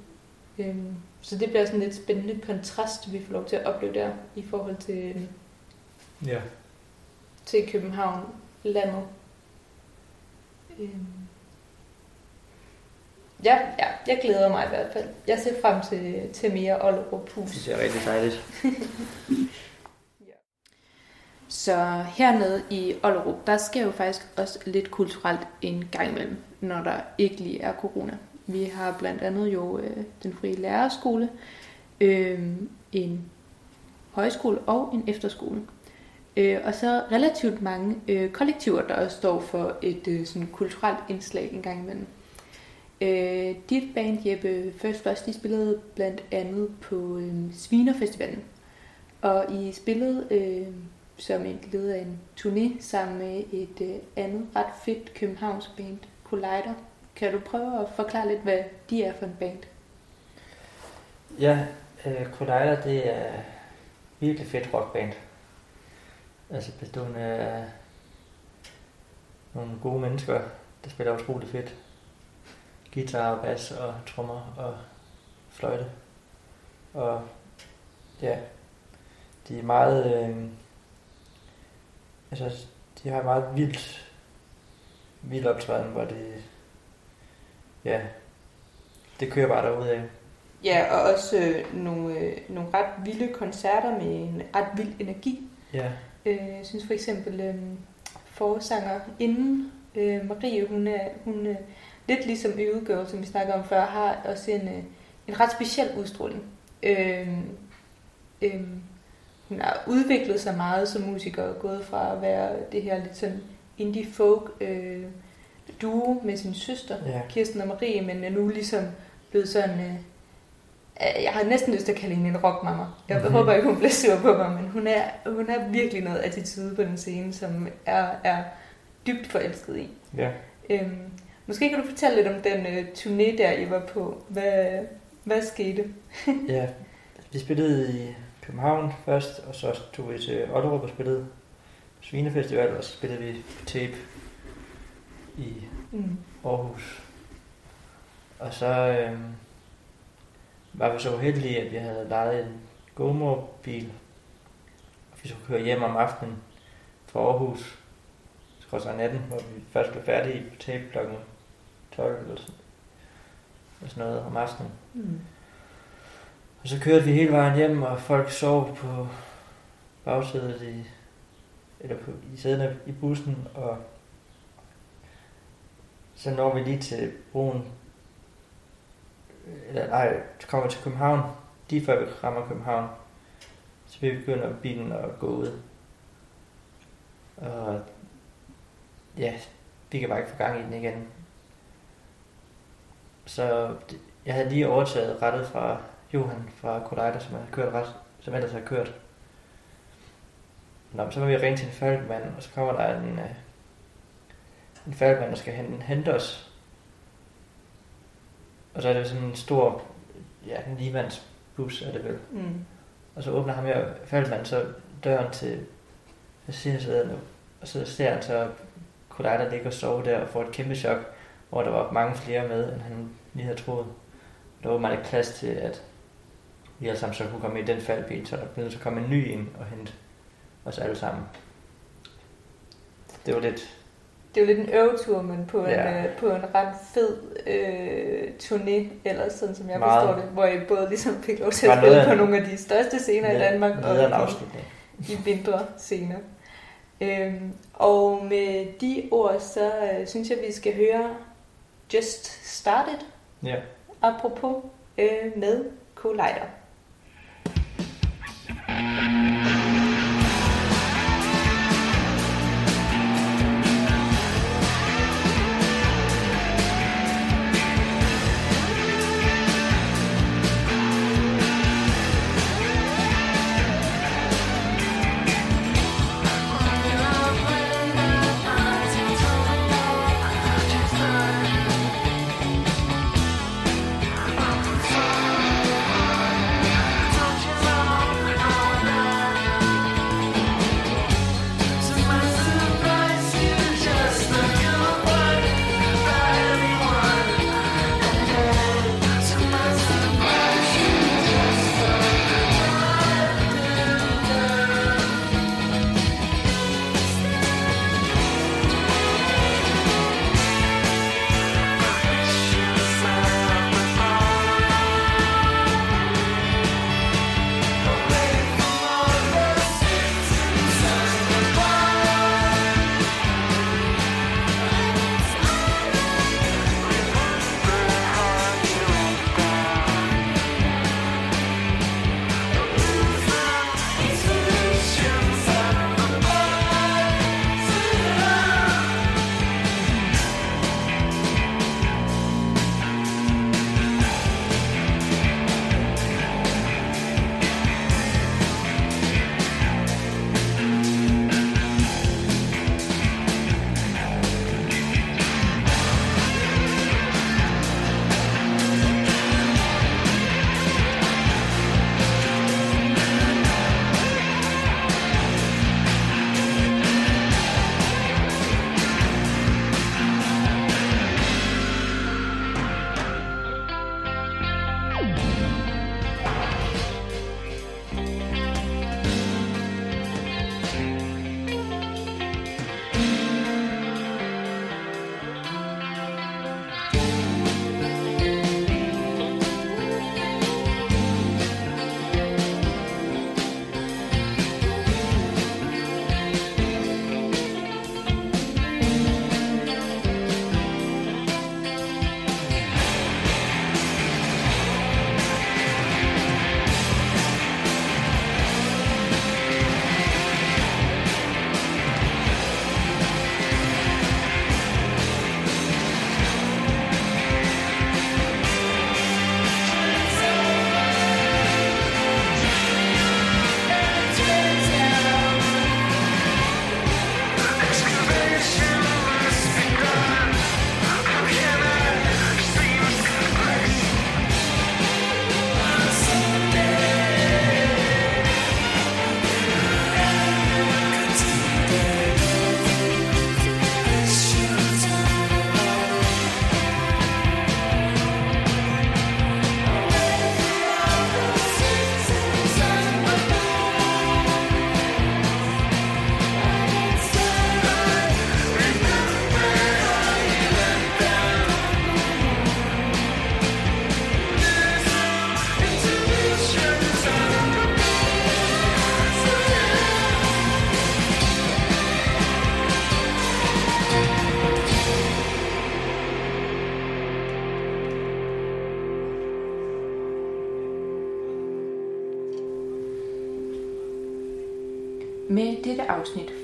Øhm, så det bliver sådan lidt spændende kontrast, vi får lov til at opleve der i forhold til, Ja. til København, landet. Øhm. Ja, ja, jeg glæder mig i hvert fald. Jeg ser frem til, til mere Ollerup Hus. Det er rigtig dejligt. *laughs* Så hernede i Ollerup, der sker jo faktisk også lidt kulturelt en gang imellem, når der ikke lige er corona. Vi har blandt andet jo øh, den frie lærerskole, øh, en højskole og en efterskole. Øh, og så relativt mange øh, kollektiver, der også står for et øh, sådan kulturelt indslag en gang imellem. Øh, dit band Jeppe First Flush, de spillede blandt andet på øh, Svinerfestivalen. Og I spillede øh, som en led af en turné sammen med et øh, andet ret fedt københavnsk band, Collider. Kan du prøve at forklare lidt, hvad de er for en band? Ja, øh, Collider, det er virkelig fedt rockband. Altså bestående af øh, nogle gode mennesker, der spiller utroligt fedt. Guitar, bas og trommer og fløjte. Og ja, de er meget... Øh, altså, de har meget vildt, vildt optræden, hvor det... Ja, det kører bare derude af. Ja, og også øh, nogle, øh, nogle ret vilde koncerter med en ret vild energi. Ja, Øh, jeg synes for eksempel øh, forsanger inden øh, Marie, hun er, hun er lidt ligesom Øvegirl, som vi snakker om før, har også en, øh, en ret speciel udstråling. Øh, øh, hun har udviklet sig meget som musiker, og gået fra at være det her lidt sådan indie folk øh, duo med sin søster, Ja. Kirsten og Marie, men er nu ligesom blevet sådan... Øh, jeg har næsten lyst til at kalde hende en rockmamma. Jeg Mhm. mm-hmm. håber ikke, hun bliver sur på mig, men hun er, hun er virkelig noget attitude på den scene, som er, er dybt forelsket i. ja. Øhm, måske kan du fortælle lidt om den øh, turné, der I var på. Hvad, hvad skete? *laughs* ja. Vi spillede i København først, og så tog vi til Ollerup og spillede Svinefestival, og så spillede vi på tape i Mm. Aarhus. Og så øh, var vi så uheldige, at vi havde lejet en GoMore-bil. Og vi skulle køre hjem om aftenen fra Aarhus. Så så natten, hvor vi først blev færdige på tape klokken 12 eller sådan, eller sådan noget om aftenen. Mm. Og så kørte vi hele vejen hjem, og folk sov på bagsædet i, eller på, i sæderne i bussen, og så når vi lige til broen, eller nej, kommer til København, lige før vi rammer København, så vi begynder bilen at gå ud. Og ja, vi kan bare ikke få gang i den igen. Så jeg havde lige overtaget rettet fra Johan fra Collider, som havde kørt ret, som ellers havde kørt. Nå, så var vi ringe til en falkmand, og så kommer der en, øh, en falkmand, der skal hente, hente os. Og så er det sådan en stor, ja, en ligemandsbus er det vel. Mm. Og så åbner ham her, falkmand, så døren til passagersæderne, og så ser han så Collider ligge og sove der og får et kæmpe chok, hvor der var mange flere med, end han lige havde troet. Der var ikke plads til, at vi alle sammen så kunne komme i den faldbil, så der blev nødt til at komme en ny ind og hente os alle sammen. Det var lidt, Det jo lidt en øvetur, men på, Ja. en, øh, på en ret fed øh, turné, eller sådan som jeg Meget. forstår det, hvor I både ligesom fik lov til at Var spille på en- nogle af de største scener i Danmark, og de, de mindre scener. Øhm, og med de ord, så øh, synes jeg, vi skal høre Just Started, Ja. apropos øh, med Collider. Don't you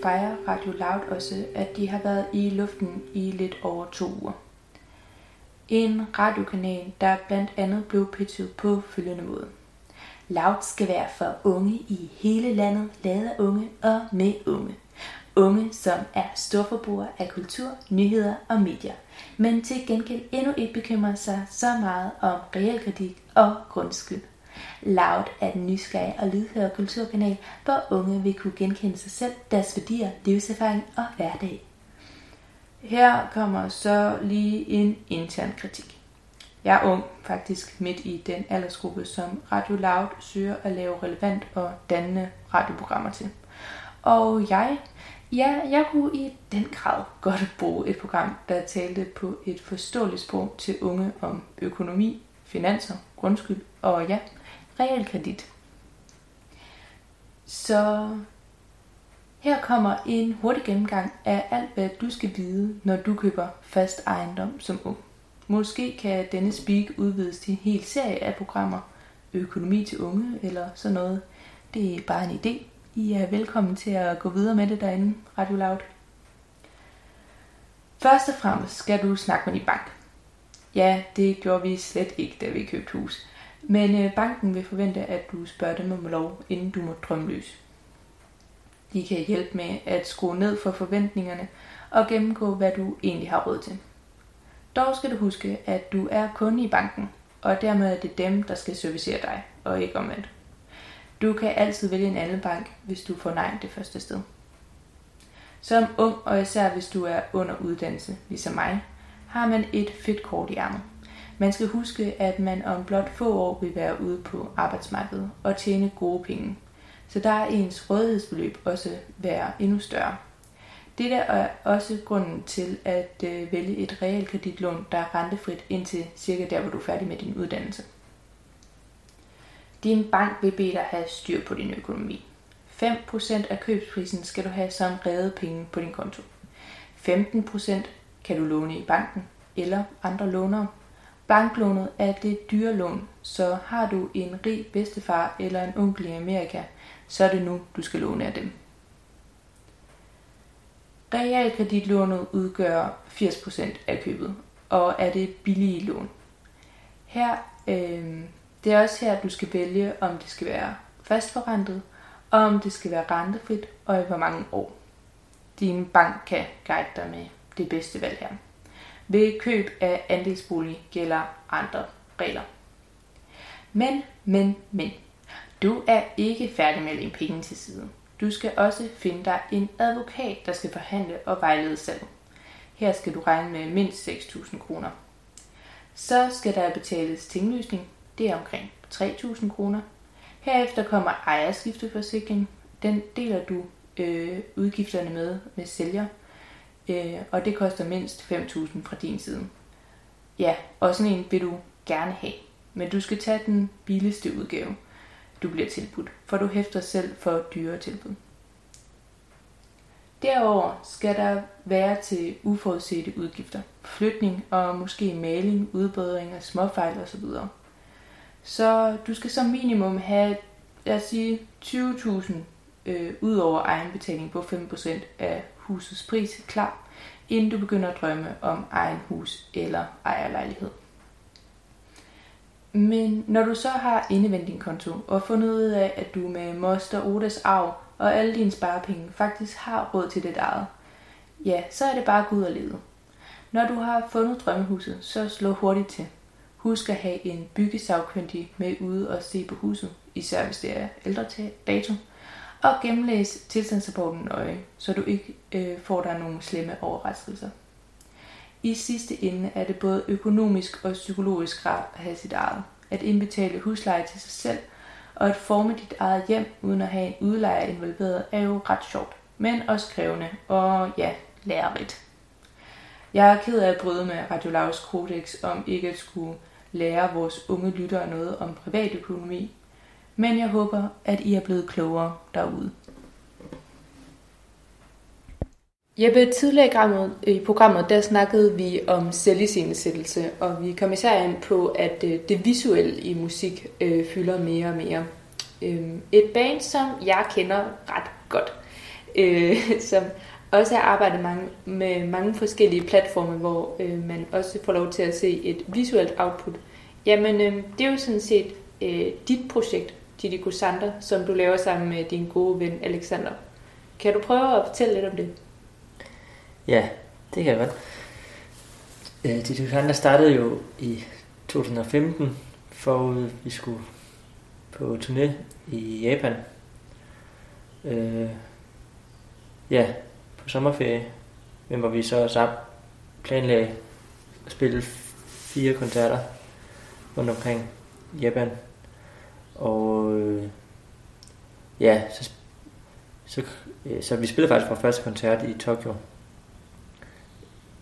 fejrer Radio Loud også, at de har været i luften i lidt over to uger. En radiokanal, der blandt andet blev pitchet på følgende måde. Loud skal være for unge i hele landet, lavet af unge og med unge. Unge, som er storforbrugere af kultur, nyheder og medier, men til gengæld endnu ikke bekymrer sig så meget om realkredit og grundskyld. Loud er den nysgerrige og lydhøre kulturkanal, hvor unge vil kunne genkende sig selv, deres værdier, livserfaring og hverdag. Her kommer så lige en intern kritik. Jeg er ung, faktisk midt i den aldersgruppe, som Radio Loud søger at lave relevant og dannende radioprogrammer til. Og jeg, ja, jeg kunne i den grad godt bruge et program, der talte på et forståeligt sprog til unge om økonomi, finanser, grundskyld og ja, realkredit. Så her kommer en hurtig gennemgang af alt, hvad du skal vide, når du køber fast ejendom som ung. Måske kan denne speak udvides til en hel serie af programmer, økonomi til unge eller sådan noget. Det er bare en idé. I er velkommen til at gå videre med det derinde, Radio Loud. Først og fremmest skal du snakke med din bank. Ja, det gjorde vi slet ikke, da vi købte hus. Men øh, banken vil forvente, at du spørger dem om lov, inden du må drømme løs. De kan hjælpe med at skrue ned for forventningerne og gennemgå, hvad du egentlig har råd til. Dog skal du huske, at du er kunde i banken, og dermed er det dem, der skal servicere dig, og ikke omvendt. Du kan altid vælge en anden bank, hvis du får nej det første sted. Som ung, og især hvis du er under uddannelse, ligesom mig, har man et fedt kort i ærmet. Man skal huske, at man om blot få år vil være ude på arbejdsmarkedet og tjene gode penge. Så der er ens rådighedsbeløb også være endnu større. Det er også grunden til at øh, vælge et realkreditlån, der er rentefrit indtil cirka der, hvor du er færdig med din uddannelse. Din bank vil bede dig have styr på din økonomi. 5% af købsprisen skal du have som redde penge på din konto. 15% kan du låne i banken eller andre lånere. Banklånet er det dyre lån, så har du en rig bedstefar eller en onkel i Amerika, så er det nu, du skal låne af dem. Realkreditlånet udgør 80% af købet, og er det billige lån. Her, øh, det er også her, du skal vælge, om det skal være fastforrentet, og om det skal være rentefrit, og i hvor mange år. Din bank kan guide dig med det bedste valg her. Ved køb af andelsbolig gælder andre regler. Men, men, men. Du er ikke færdig med at lægge penge til side. Du skal også finde dig en advokat, der skal forhandle og vejlede salget. Her skal du regne med mindst 6.000 kroner. Så skal der betales tinglysning. Det er omkring 3.000 kroner. Herefter kommer ejerskifteforsikring. Den deler du øh, udgifterne med med sælger. Øh, og det koster mindst 5.000 fra din side. Ja, og sådan en vil du gerne have. Men du skal tage den billigste udgave du bliver tilbudt, for du hæfter selv for dyre tilbud. Derover skal der være til uforudsete udgifter, flytning og måske maling, udbedring af småfejl osv. Så du skal som minimum have, lad os sige, 20.000 øh, ud over egenbetaling på 5% af husets pris klar, inden du begynder at drømme om egen hus eller ejerlejlighed. Men når du så har indevendt din konto og fundet ud af, at du med Moster Odas arv og alle dine sparepenge faktisk har råd til det eget, ja, så er det bare Gud og lede. Når du har fundet drømmehuset, så slå hurtigt til. Husk at have en byggesagkyndig med ude og se på huset, især hvis det er ældre dato. Og gennemlæs tilstandsrapporten nøje, så du ikke øh, får dig nogle slemme overraskelser. I sidste ende er det både økonomisk og psykologisk rart at have sit eget. At indbetale husleje til sig selv og at forme dit eget hjem uden at have en udlejer involveret er jo ret sjovt, men også krævende og ja, lærerigt. Jeg er ked af at bryde med Radio Lavs kodex om ikke at skulle lære vores unge lyttere noget om privatøkonomi, men jeg håber, at I er blevet klogere derude. Jeppe, tidligere i programmet, i programmet, der snakkede vi om selviscenesættelse, og vi kom især ind på, at øh, det visuelle i musik øh, fylder mere og mere. Øh, et band, som jeg kender ret godt, øh, *laughs* som også har arbejdet mange, med mange forskellige platforme, hvor øh, man også får lov til at se et visuelt output. Jamen, øh, det er jo sådan set øh, dit projekt, Didi Sander, som du laver sammen med din gode ven Alexander. Kan du prøve at fortælle lidt om det? Ja, det kan jeg godt. Øh, Didi Sander startede jo i 2015, forud vi skulle på turné i Japan. Øh, ja, på sommerferie, men hvor vi så sammen planlagde at spille fire koncerter rundt omkring Japan. Og øh, ja, så, så, øh, så vi spillede faktisk vores første koncert i Tokyo.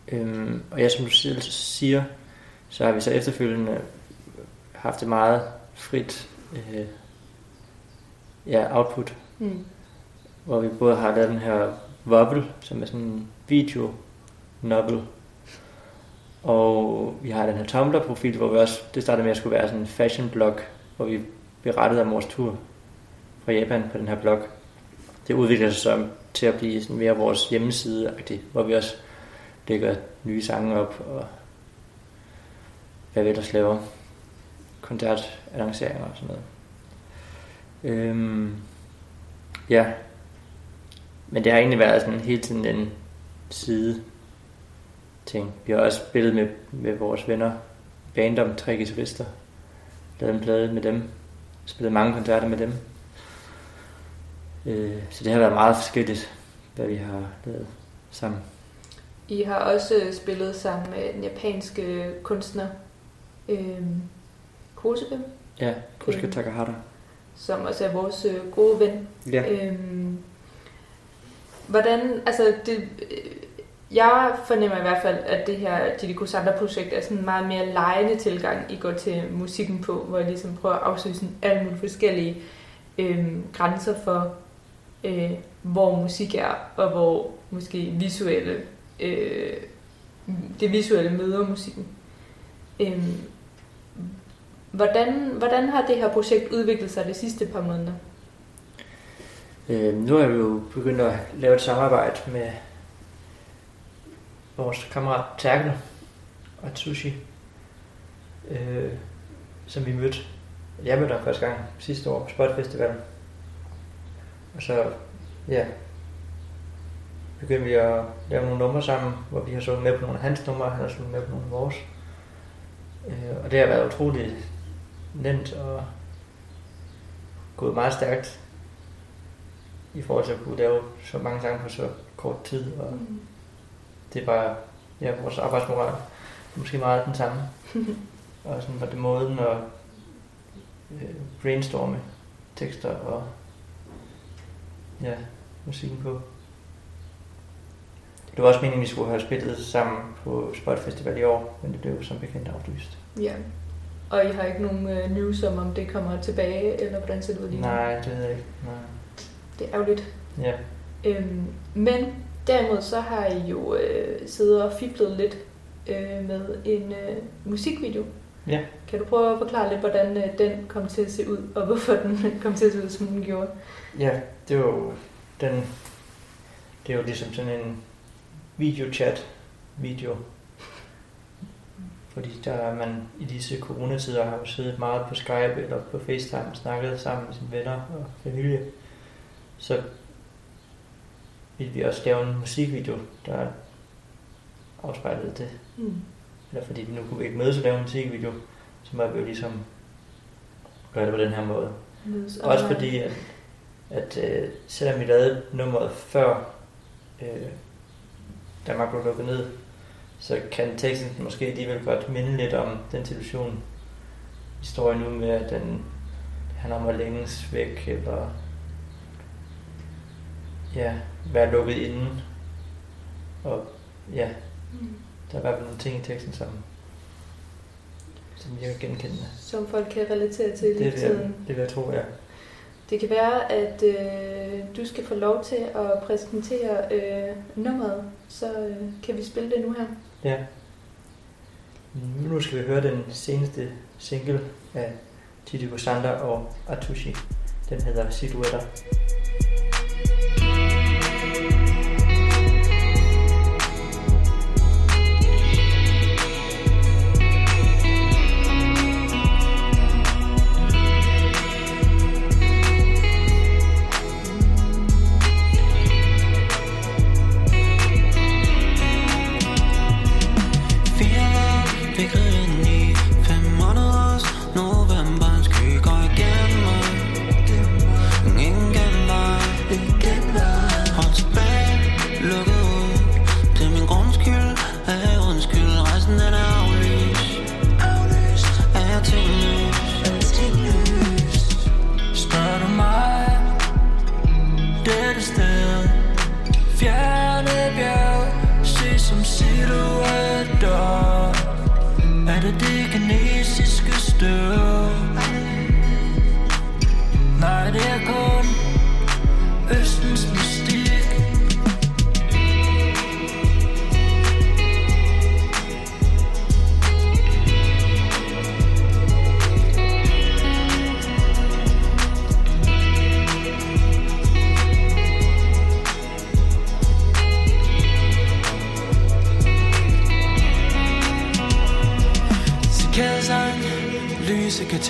Øhm, og ja, som du selv siger, så har vi så efterfølgende haft det meget frit øh, ja, output. Mm. Hvor vi både har lavet den her Wobble, som er sådan en video novel. Og vi har den her Tumblr-profil, hvor vi også, det startede med at skulle være sådan en fashion blog, hvor vi berettet om vores tur fra Japan på den her blog. Det udvikler sig så til at blive sådan mere vores hjemmeside hvor vi også lægger nye sange op og hvad vi ellers laver. Koncertannonceringer og sådan noget. Øhm, ja, men det har egentlig været sådan hele tiden en side ting. Vi har også spillet med, med vores venner, band om tre guitarister, lavet en plade med dem, spillet mange koncerter med dem. Øh, så det har været meget forskelligt, hvad vi har lavet sammen. I har også spillet sammen med den japanske kunstner øh, Kosuke. Ja, Kosuke øh, Takahata. Som også er vores øh, gode ven. Ja. Øh, hvordan, altså det, jeg fornemmer i hvert fald, at det her Didiko Sander-projekt er sådan en meget mere lejende tilgang, I går til musikken på, hvor I ligesom prøver at afsøge sådan alle mulige forskellige øh, grænser for, øh, hvor musik er, og hvor måske visuelle, øh, det visuelle møder musikken. Øh, hvordan, hvordan har det her projekt udviklet sig de sidste par måneder? Øh, nu er vi jo begyndt at lave et samarbejde med vores kammerat Terkel og Tsushi, øh, som vi mødte. Jeg mødte ham første gang sidste år på Spotfestivalen. Og så, ja, begyndte vi at lave nogle numre sammen, hvor vi har sunget med på nogle af hans numre, og han har sunget med på nogle af vores. Øh, og det har været utroligt nemt og gået meget stærkt i forhold til at kunne lave så mange sange på så kort tid. Og mm. Det er bare ja, vores arbejdsmoral. Måske meget den samme. *laughs* og sådan var det måden at øh, brainstorme tekster og ja, musikken på. Det var også meningen, at vi skulle have spillet sammen på Spot Festival i år, men det blev som bekendt aflyst. Ja, og I har ikke nogen øh, news om, om det kommer tilbage, eller hvordan ser det ud lige nu? Nej, det ved jeg ikke. Nej. Det er ærgerligt. Ja. Øhm, men derimod så har I jo øh, siddet og fiblet lidt øh, med en øh, musikvideo. Ja. Kan du prøve at forklare lidt, hvordan øh, den kom til at se ud, og hvorfor den *laughs* kom til at se ud, som den gjorde? Ja, det var jo den, det er jo ligesom sådan en videochat video. Fordi der er man i disse coronatider har jo siddet meget på Skype eller på FaceTime og snakket sammen med sine venner og familie så ville vi også lave en musikvideo, der afspejlede det. Mm. Eller fordi vi nu kunne ikke mødes og lave en musikvideo, så må vi jo ligesom gøre det på den her måde. Mødes også fordi, at, at uh, selvom vi lavede nummeret før uh, Danmark blev lukket ned, så kan teksten måske alligevel godt minde lidt om den situation, vi står i nu med, at den handler om at længes væk, eller ja, være lukket inden. Og ja, mm. der er i hvert fald nogle ting i teksten, som, som jeg kan genkende. Som folk kan relatere til det, tiden. Det vil jeg tro, ja. Det kan være, at øh, du skal få lov til at præsentere øh, nummeret, så øh, kan vi spille det nu her. Ja. Nu skal vi høre den seneste single af Titi Sander og Atushi. Den hedder Silhouetter.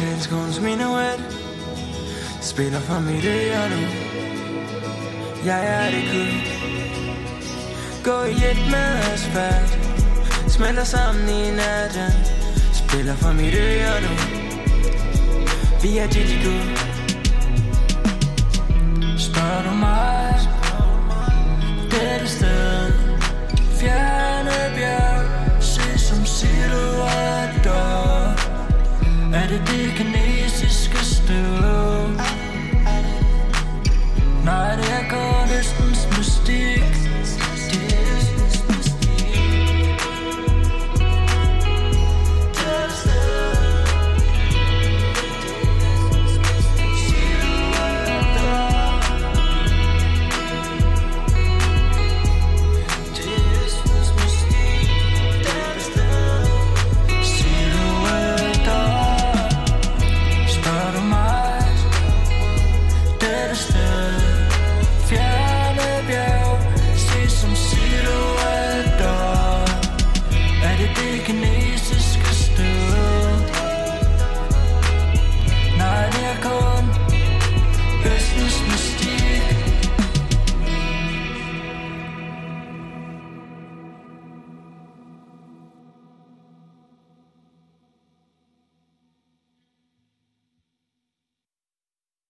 Lyse minuet Spiller for mit øre nu. Jeg er det kun. Gå i et med asfalt. Smelter sammen i natten. Spiller for mit øre nu. Vi er Gigi gud Spørger du mig? Dette sted. Fjerne bjerg. Er det det